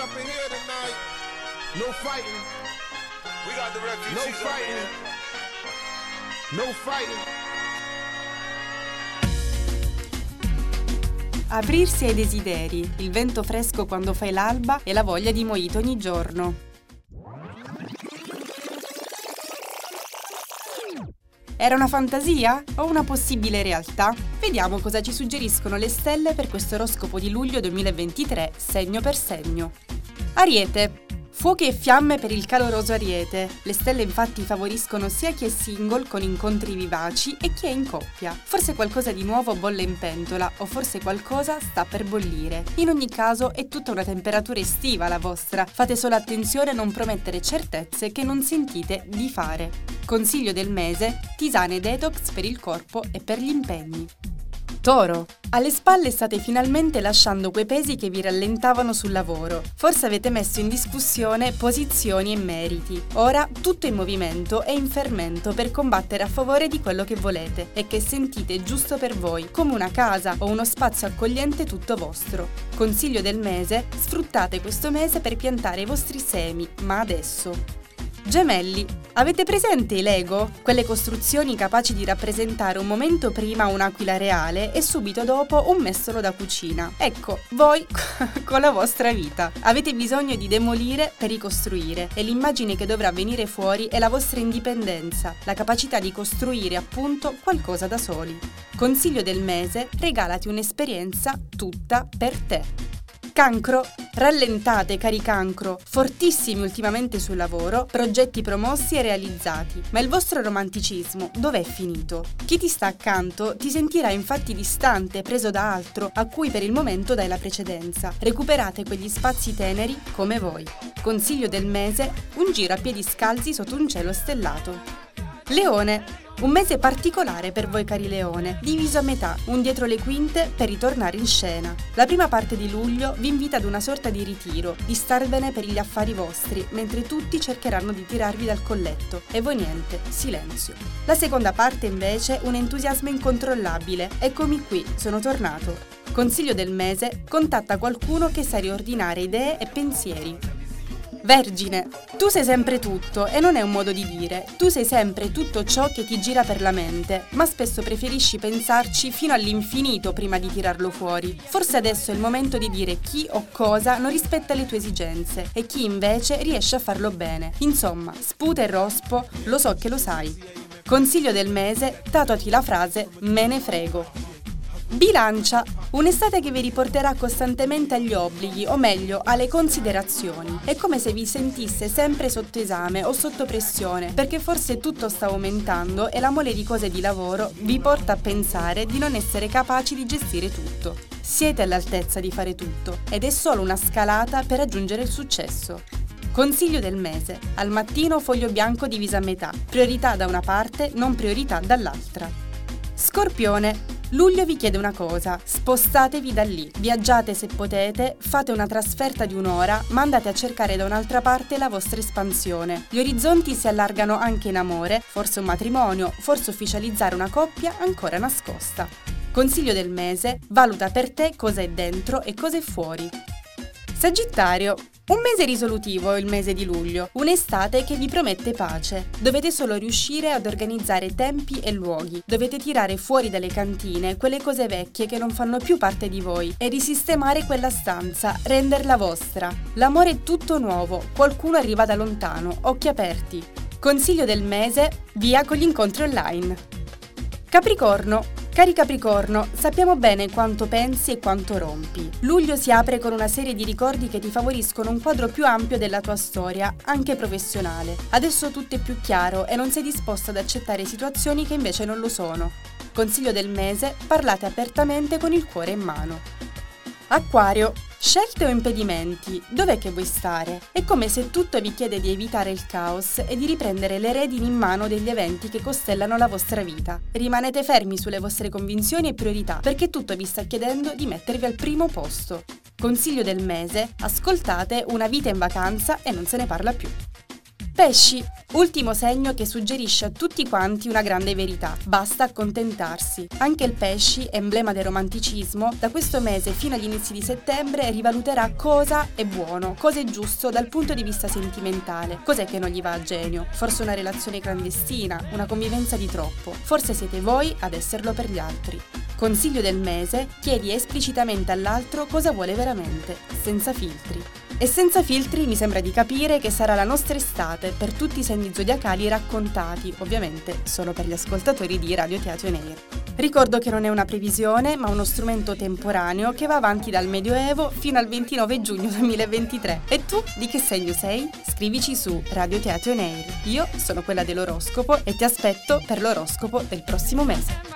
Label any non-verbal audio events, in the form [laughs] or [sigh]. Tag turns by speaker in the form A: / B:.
A: up in here tonight. No fighting.
B: We got the
A: No
B: refugees up
A: fighting.
B: here.
A: No fighting.
C: Aprirsi ai desideri, il vento fresco quando fai l'alba e la voglia di mojito ogni giorno. Era una fantasia o una possibile realtà? Vediamo cosa ci suggeriscono le stelle per questo oroscopo di luglio 2023, segno per segno. Ariete. Fuochi e fiamme per il caloroso Ariete. Le stelle infatti favoriscono sia chi è single con incontri vivaci e chi è in coppia. Forse qualcosa di nuovo bolle in pentola o forse qualcosa sta per bollire. In ogni caso è tutta una temperatura estiva la vostra. Fate solo attenzione a non promettere certezze che non sentite di fare. Consiglio del mese: tisane detox per il corpo e per gli impegni. Toro. Alle spalle state finalmente lasciando quei pesi che vi rallentavano sul lavoro. Forse avete messo in discussione posizioni e meriti. Ora tutto in movimento e in fermento per combattere a favore di quello che volete e che sentite giusto per voi, come una casa o uno spazio accogliente tutto vostro. Consiglio del mese: sfruttate questo mese per piantare i vostri semi, ma adesso. Gemelli, avete presente i Lego? Quelle costruzioni capaci di rappresentare un momento prima un'aquila reale e subito dopo un mestolo da cucina. Ecco, voi [laughs] con la vostra vita. Avete bisogno di demolire per ricostruire e l'immagine che dovrà venire fuori è la vostra indipendenza, la capacità di costruire appunto qualcosa da soli. Consiglio del mese, regalati un'esperienza tutta per te. Cancro, rallentate cari cancro, fortissimi ultimamente sul lavoro, progetti promossi e realizzati, ma il vostro romanticismo dov'è finito? Chi ti sta accanto ti sentirà infatti distante, preso da altro, a cui per il momento dai la precedenza. Recuperate quegli spazi teneri come voi. Consiglio del mese, un giro a piedi scalzi sotto un cielo stellato. Leone, un mese particolare per voi cari Leone, diviso a metà, un dietro le quinte per ritornare in scena. La prima parte di luglio vi invita ad una sorta di ritiro, di starvene per gli affari vostri, mentre tutti cercheranno di tirarvi dal colletto. E voi niente, silenzio. La seconda parte invece un entusiasmo incontrollabile. Eccomi qui, sono tornato. Consiglio del mese, contatta qualcuno che sa riordinare idee e pensieri. Vergine, tu sei sempre tutto e non è un modo di dire, tu sei sempre tutto ciò che ti gira per la mente, ma spesso preferisci pensarci fino all'infinito prima di tirarlo fuori. Forse adesso è il momento di dire chi o cosa non rispetta le tue esigenze e chi invece riesce a farlo bene. Insomma, sputa e rospo, lo so che lo sai. Consiglio del mese, tatuati la frase me ne frego. Bilancia, un'estate che vi riporterà costantemente agli obblighi, o meglio, alle considerazioni. È come se vi sentisse sempre sotto esame o sotto pressione, perché forse tutto sta aumentando e la mole di cose di lavoro vi porta a pensare di non essere capaci di gestire tutto. Siete all'altezza di fare tutto ed è solo una scalata per raggiungere il successo. Consiglio del mese. Al mattino foglio bianco diviso a metà. Priorità da una parte, non priorità dall'altra. Scorpione. Luglio vi chiede una cosa, spostatevi da lì, viaggiate se potete, fate una trasferta di un'ora, ma andate a cercare da un'altra parte la vostra espansione. Gli orizzonti si allargano anche in amore, forse un matrimonio, forse ufficializzare una coppia ancora nascosta. Consiglio del mese, valuta per te cosa è dentro e cosa è fuori. Sagittario, un mese risolutivo il mese di luglio, un'estate che vi promette pace. Dovete solo riuscire ad organizzare tempi e luoghi. Dovete tirare fuori dalle cantine quelle cose vecchie che non fanno più parte di voi e risistemare quella stanza, renderla vostra. L'amore è tutto nuovo, qualcuno arriva da lontano, occhi aperti. Consiglio del mese, via con gli incontri online. Capricorno, Cari Capricorno, sappiamo bene quanto pensi e quanto rompi. Luglio si apre con una serie di ricordi che ti favoriscono un quadro più ampio della tua storia, anche professionale. Adesso tutto è più chiaro e non sei disposto ad accettare situazioni che invece non lo sono. Consiglio del mese, parlate apertamente con il cuore in mano. Acquario, Scelte o impedimenti? Dov'è che vuoi stare? È come se tutto vi chiede di evitare il caos e di riprendere le redini in mano degli eventi che costellano la vostra vita. Rimanete fermi sulle vostre convinzioni e priorità, perché tutto vi sta chiedendo di mettervi al primo posto. Consiglio del mese, ascoltate Una vita in vacanza e non se ne parla più. Pesci, Ultimo segno che suggerisce a tutti quanti una grande verità. Basta accontentarsi. Anche il pesci, emblema del romanticismo, da questo mese fino agli inizi di settembre rivaluterà cosa è buono, cosa è giusto dal punto di vista sentimentale. Cos'è che non gli va a genio? Forse una relazione clandestina, una convivenza di troppo. Forse siete voi ad esserlo per gli altri. Consiglio del mese, chiedi esplicitamente all'altro cosa vuole veramente, senza filtri. E senza filtri mi sembra di capire che sarà la nostra estate per tutti i segni zodiacali raccontati, ovviamente solo per gli ascoltatori di Radio Teatro in Air. Ricordo che non è una previsione, ma uno strumento temporaneo che va avanti dal Medioevo fino al 29 giugno 2023. E tu di che segno sei? Scrivici su Radio Teatro in Air. Io sono quella dell'oroscopo e ti aspetto per l'oroscopo del prossimo mese.